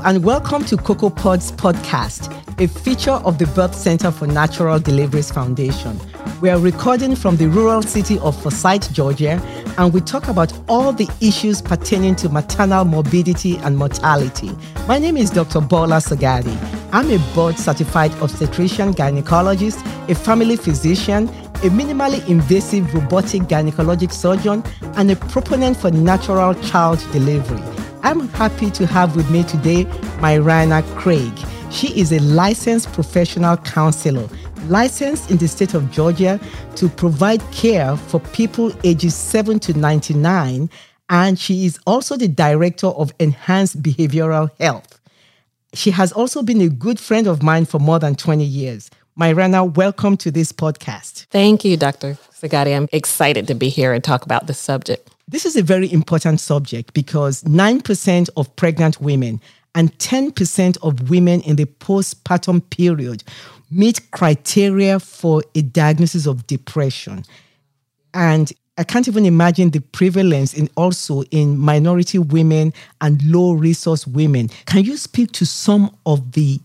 And welcome to Cocoa Pods Podcast, a feature of the Birth Center for Natural Deliveries Foundation. We are recording from the rural city of Forsyth, Georgia, and we talk about all the issues pertaining to maternal morbidity and mortality. My name is Dr. Bola Sagadi. I'm a board certified obstetrician gynecologist, a family physician, a minimally invasive robotic gynecologic surgeon, and a proponent for natural child delivery. I'm happy to have with me today Myrana Craig. She is a licensed professional counselor, licensed in the state of Georgia to provide care for people ages 7 to 99, and she is also the director of Enhance Behavioral Health. She has also been a good friend of mine for more than 20 years. Myrana, welcome to this podcast. Thank you, Dr. Sagadi. I'm excited to be here and talk about this subject. This is a very important subject because 9% of pregnant women and 10% of women in the postpartum period meet criteria for a diagnosis of depression. And I can't even imagine the prevalence in also in minority women and low resource women. Can you speak to some of the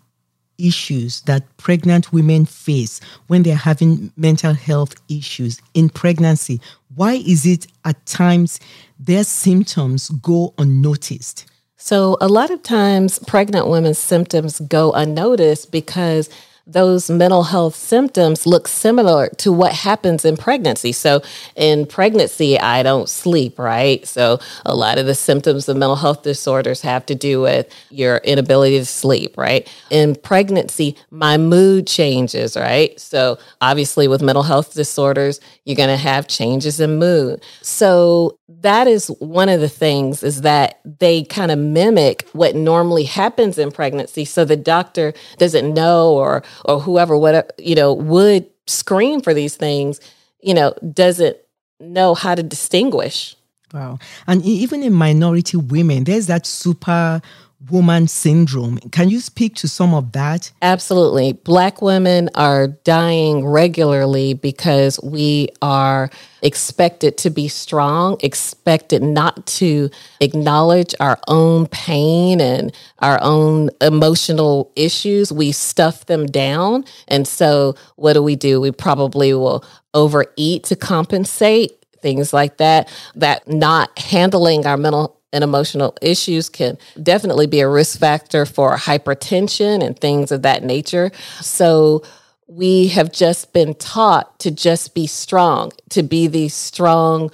issues that pregnant women face when they're having mental health issues in pregnancy? Why is it at times their symptoms go unnoticed? So, a lot of times, pregnant women's symptoms go unnoticed because those mental health symptoms look similar to what happens in pregnancy. So, in pregnancy, I don't sleep, right? So, a lot of the symptoms of mental health disorders have to do with your inability to sleep, right? In pregnancy, my mood changes, right? So, obviously, with mental health disorders, you're going to have changes in mood. So, that is one of the things is that they kind of mimic what normally happens in pregnancy. So the doctor doesn't know or or whoever what you know would screen for these things you know doesn't know how to distinguish. Wow. And even in minority women there's that super woman syndrome. Can you speak to some of that? Absolutely. Black women are dying regularly because we are expected to be strong, expected not to acknowledge our own pain and our own emotional issues. We stuff them down. And so, what do we do? We probably will overeat to compensate things like that that not handling our mental and emotional issues can definitely be a risk factor for hypertension and things of that nature. So we have just been taught to just be strong, to be these strong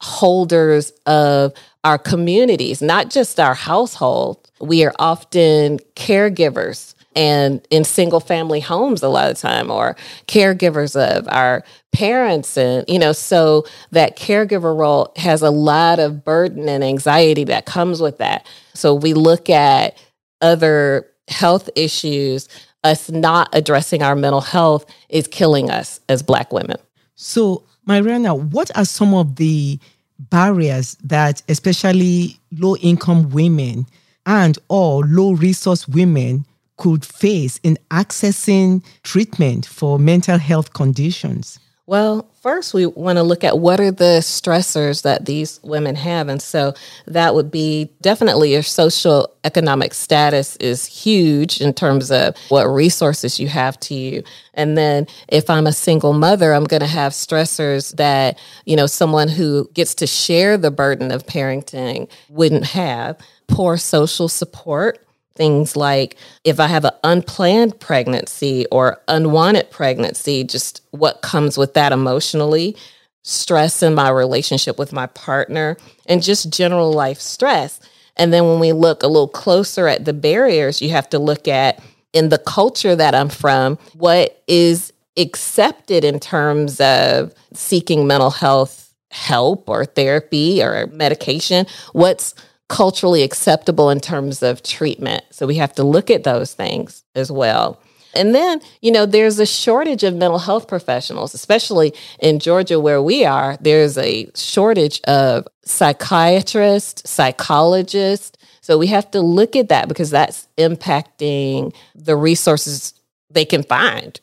holders of our communities, not just our household. We are often caregivers and in single family homes a lot of time or caregivers of our parents and you know so that caregiver role has a lot of burden and anxiety that comes with that. So we look at other health issues. Us not addressing our mental health is killing us as black women. So Myrana, what are some of the barriers that especially low income women and or low resource women could face in accessing treatment for mental health conditions? Well, first, we want to look at what are the stressors that these women have. And so that would be definitely your social economic status is huge in terms of what resources you have to you. And then if I'm a single mother, I'm going to have stressors that, you know, someone who gets to share the burden of parenting wouldn't have. Poor social support things like if I have an unplanned pregnancy or unwanted pregnancy, just what comes with that emotionally, stress in my relationship with my partner, and just general life stress. And then when we look a little closer at the barriers, you have to look at in the culture that I'm from, what is accepted in terms of seeking mental health help or therapy or medication, what's culturally acceptable in terms of treatment. So we have to look at those things as well. And then, you know, there's a shortage of mental health professionals, especially in Georgia where we are. There's a shortage of psychiatrists, psychologists. So we have to look at that because that's impacting the resources they can find.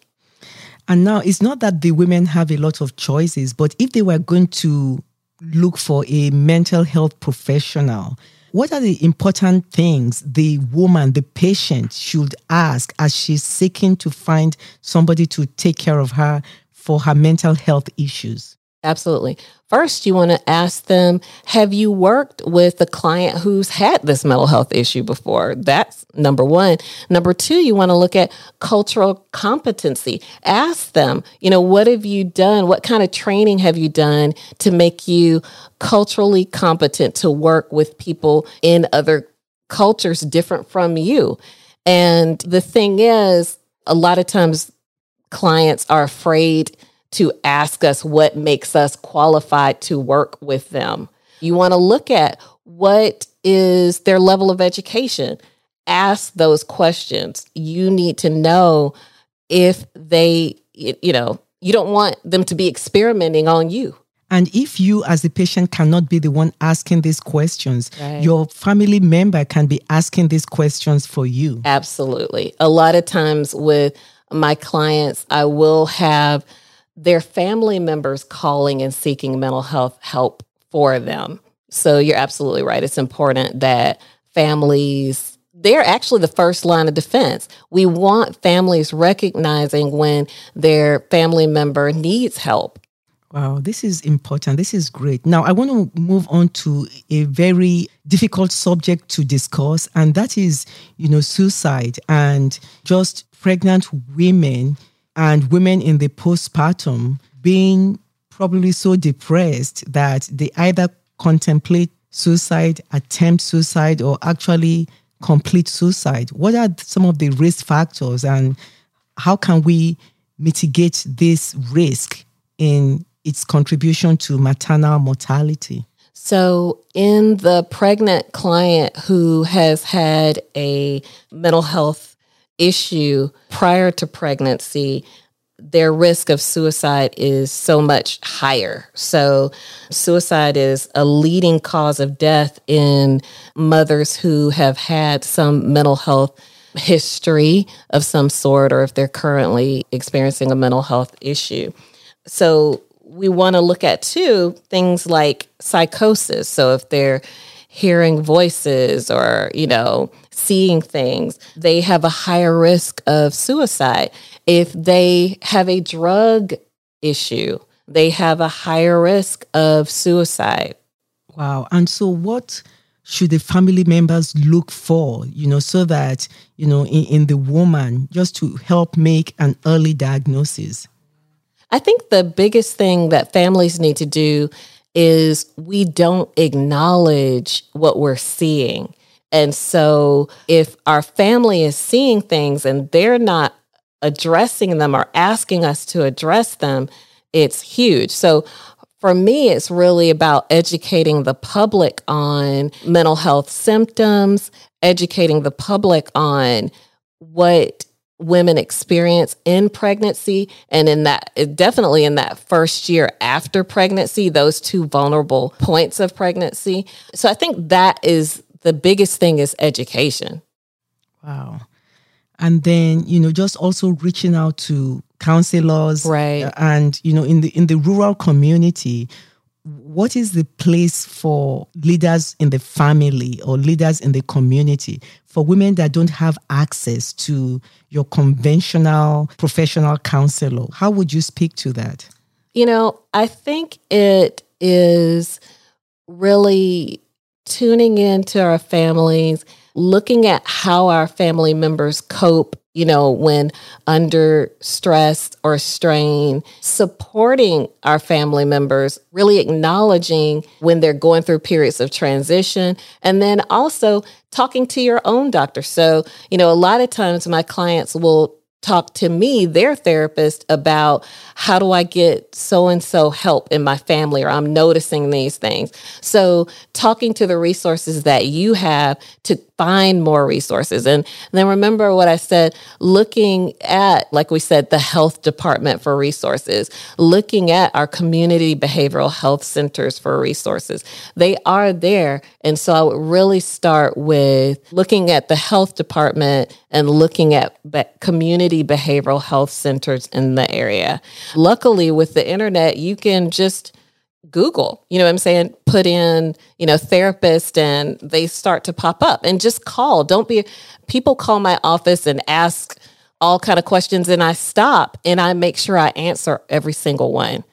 And now it's not that the women have a lot of choices, but if they were going to look for a mental health professional, What are the important things the woman, the patient, should ask as she's seeking to find somebody to take care of her for her mental health issues? Absolutely. First, you want to ask them Have you worked with a client who's had this mental health issue before? That's number one. Number two, you want to look at cultural competency. Ask them, you know, what have you done? What kind of training have you done to make you culturally competent to work with people in other cultures different from you? And the thing is, a lot of times clients are afraid to ask us what makes us qualified to work with them. You want to look at what is their level of education. Ask those questions. You need to know if they, you know, you don't want them to be experimenting on you. And if you, as the patient, cannot be the one asking these questions, right. your family member can be asking these questions for you. Absolutely. A lot of times with my clients, I will have their family members calling and seeking mental health help for them. So you're absolutely right. It's important that families they're actually the first line of defense. We want families recognizing when their family member needs help. Wow, this is important. This is great. Now, I want to move on to a very difficult subject to discuss, and that is, you know, suicide and just pregnant women and women in the postpartum being probably so depressed that they either contemplate suicide, attempt suicide, or actually complete suicide. What are some of the risk factors and how can we mitigate this risk in its contribution to maternal mortality? So, in the pregnant client who has had a mental health issue prior to pregnancy, their risk of suicide is so much higher. So, suicide is a leading cause of death in mothers who have had some mental health history of some sort or if they're currently experiencing a mental health issue. So, we want to look at too things like psychosis. So, if they're hearing voices or, you know, seeing things, they have a higher risk of suicide. If they have a drug issue, they have a higher risk of suicide. Wow. And so, what should the family members look for, you know, so that, you know, in, in the woman, just to help make an early diagnosis? I think the biggest thing that families need to do is we don't acknowledge what we're seeing. And so if our family is seeing things and they're not addressing them or asking us to address them, it's huge. So for me, it's really about educating the public on mental health symptoms, educating the public on what women experience in pregnancy and in that definitely in that first year after pregnancy those two vulnerable points of pregnancy. So i think that is the biggest thing is education. Wow. And then you know just also reaching out to counselors right. and you know in the in the rural community what is the place for leaders in the family or leaders in the community for women that don't have access to your conventional professional counselor? How would you speak to that? You know, I think it is really tuning into our families, looking at how our family members cope you know, when under stress or strain, supporting our family members, really acknowledging when they're going through periods of transition, and then also talking to your own doctor. So, you know, a lot of times my clients will talk to me, their therapist, about how do I get so and so help in my family, or I'm noticing these things. So, talking to the resources that you have to find more resources. And then remember what I said looking at, like we said, the health department for resources, looking at our community behavioral health centers for resources. They are there. And so I would really start with looking at the health department and looking at community behavioral health centers in the area. Luckily, with the internet, you can just Google, you know what I'm saying? Put in, you know, therapist and they start to pop up and just call. Don't be people call my office and ask all kind of questions and I stop and I make sure I answer every single one.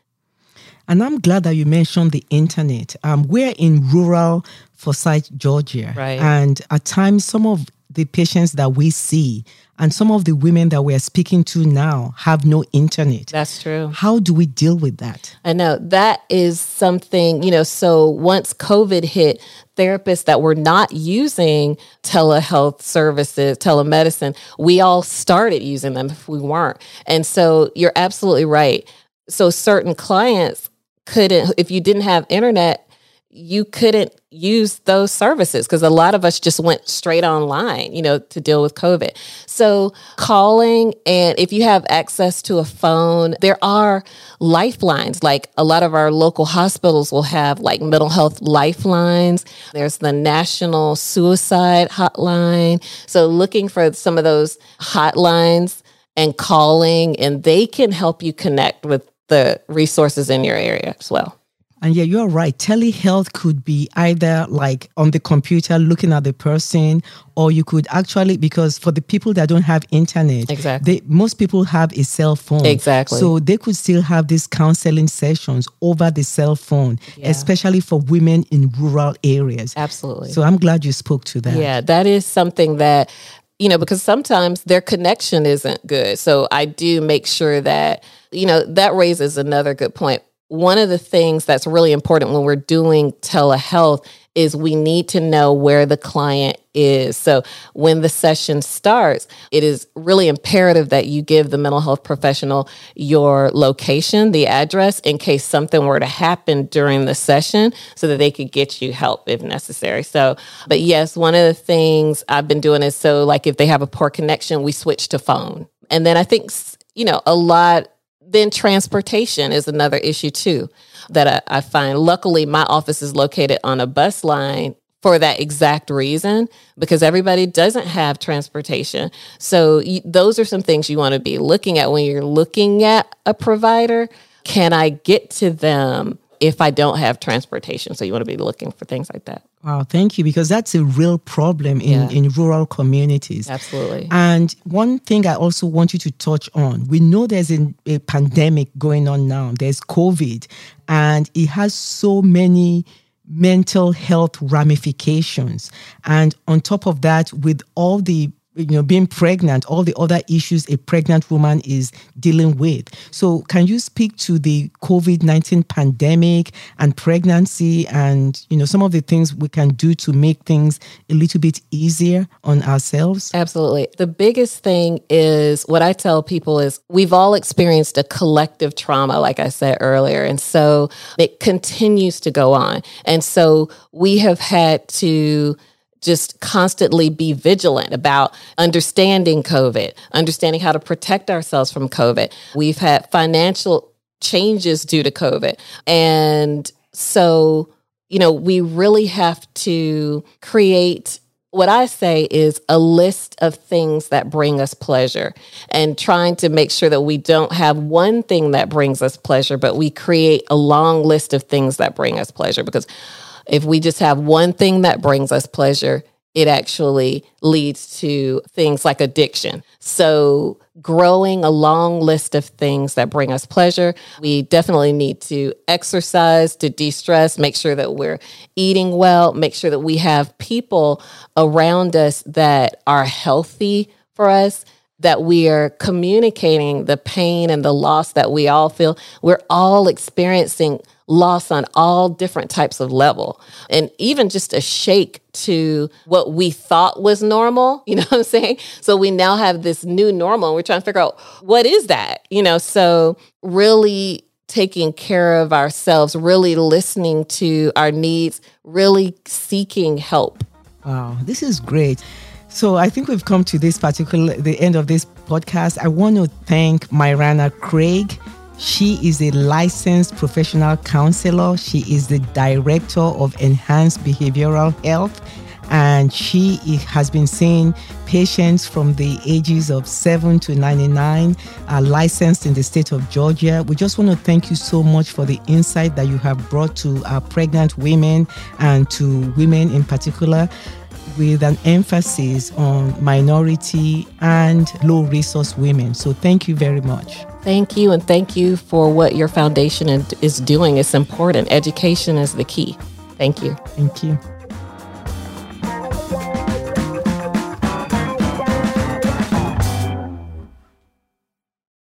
And I'm glad that you mentioned the internet. Um, we're in rural Forsyth, Georgia. Right. And at times, some of the patients that we see and some of the women that we're speaking to now have no internet. That's true. How do we deal with that? I know that is something, you know, so once COVID hit, therapists that were not using telehealth services, telemedicine, we all started using them if we weren't. And so you're absolutely right. So certain clients couldn't, if you didn't have internet, you couldn't use those services because a lot of us just went straight online, you know, to deal with COVID. So, calling and if you have access to a phone, there are lifelines. Like a lot of our local hospitals will have like mental health lifelines. There's the National Suicide Hotline. So, looking for some of those hotlines and calling, and they can help you connect with the resources in your area as well. And yeah, you're right. Telehealth could be either like on the computer looking at the person, or you could actually, because for the people that don't have internet, exactly. They, most people have a cell phone. Exactly. So they could still have these counseling sessions over the cell phone, yeah. especially for women in rural areas. Absolutely. So I'm glad you spoke to that. Yeah, that is something that you know, because sometimes their connection isn't good. So I do make sure that, you know, that raises another good point one of the things that's really important when we're doing telehealth is we need to know where the client is. So when the session starts, it is really imperative that you give the mental health professional your location, the address, in case something were to happen during the session so that they could get you help if necessary. So, but yes, one of the things I've been doing is so like if they have a poor connection, we switch to phone. And then I think, you know, a lot then transportation is another issue too that I, I, find. Luckily, my office is located on a bus line for that exact reason because everybody doesn't have transportation. So you, those are some things you want to be looking at when you're looking at a provider. Can I get to them if I don't have transportation? So you want to be looking for things like that. Wow, thank you. Because that's a real problem in, yeah. in rural communities. Absolutely. And one thing I also want you to touch on we know there's a, a pandemic going on now, there's COVID, and it has so many mental health ramifications. And on top of that, with all the you know being pregnant all the other issues a pregnant woman is dealing with. So can you speak to the covid-19 pandemic and pregnancy and you know some of the things we can do to make things a little bit easier on ourselves? Absolutely. The biggest thing is what i tell people is we've all experienced a collective trauma like i said earlier and so it continues to go on. And so we have had to just constantly be vigilant about understanding COVID, understanding how to protect ourselves from COVID. We've had financial changes due to COVID. And so, you know, we really have to create what I say is a list of things that bring us pleasure and trying to make sure that we don't have one thing that brings us pleasure, but we create a long list of things that bring us pleasure because if we just have one thing that brings us pleasure, it actually leads to things like addiction. So, growing a long list of things that bring us pleasure. We definitely need to exercise to de stress, make sure that we're eating well, make sure that we have people around us that are healthy for us that we are communicating the pain and the loss that we all feel. We're all experiencing loss on all different types of level and even just a shake to what we thought was normal you know what i'm saying so we now have this new normal we're trying to figure out what is that you know so really taking care of ourselves really listening to our needs really seeking help wow this is great so I think we've come to this particular the end of this podcast. I want to thank Myrana Craig. She is a licensed professional counselor. She is the director of Enhance Behavioral Health and she has been seeing patients from the ages of 7 to 99, are licensed in the state of Georgia. We just want to thank you so much for the insight that you have brought to our pregnant women and to women in particular with an emphasis on minority and low resource women. So thank you very much. Thank you, and thank you for what your foundation is doing. It's important. Education is the key. Thank you. Thank you.